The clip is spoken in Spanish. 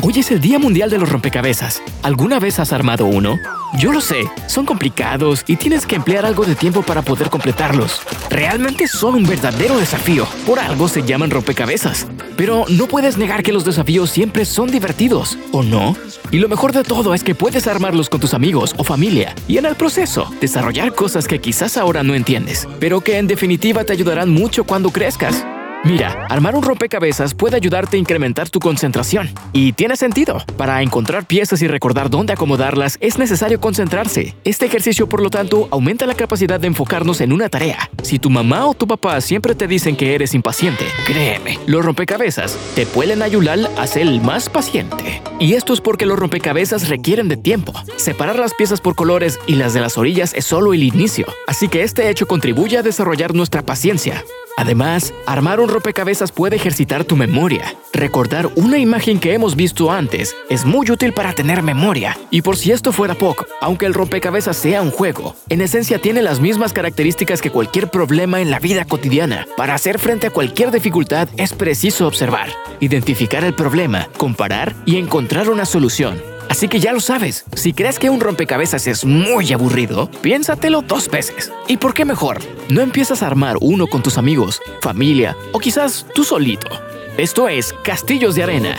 Hoy es el Día Mundial de los Rompecabezas. ¿Alguna vez has armado uno? Yo lo sé, son complicados y tienes que emplear algo de tiempo para poder completarlos. Realmente son un verdadero desafío, por algo se llaman rompecabezas. Pero no puedes negar que los desafíos siempre son divertidos, ¿o no? Y lo mejor de todo es que puedes armarlos con tus amigos o familia y en el proceso desarrollar cosas que quizás ahora no entiendes, pero que en definitiva te ayudarán mucho cuando crezcas. Mira, armar un rompecabezas puede ayudarte a incrementar tu concentración. Y tiene sentido. Para encontrar piezas y recordar dónde acomodarlas es necesario concentrarse. Este ejercicio, por lo tanto, aumenta la capacidad de enfocarnos en una tarea. Si tu mamá o tu papá siempre te dicen que eres impaciente, créeme, los rompecabezas te pueden ayudar a ser más paciente. Y esto es porque los rompecabezas requieren de tiempo. Separar las piezas por colores y las de las orillas es solo el inicio. Así que este hecho contribuye a desarrollar nuestra paciencia. Además, armar un rompecabezas puede ejercitar tu memoria. Recordar una imagen que hemos visto antes es muy útil para tener memoria. Y por si esto fuera poco, aunque el rompecabezas sea un juego, en esencia tiene las mismas características que cualquier problema en la vida cotidiana. Para hacer frente a cualquier dificultad es preciso observar, identificar el problema, comparar y encontrar una solución. Así que ya lo sabes, si crees que un rompecabezas es muy aburrido, piénsatelo dos veces. ¿Y por qué mejor? No empiezas a armar uno con tus amigos, familia o quizás tú solito. Esto es Castillos de Arena.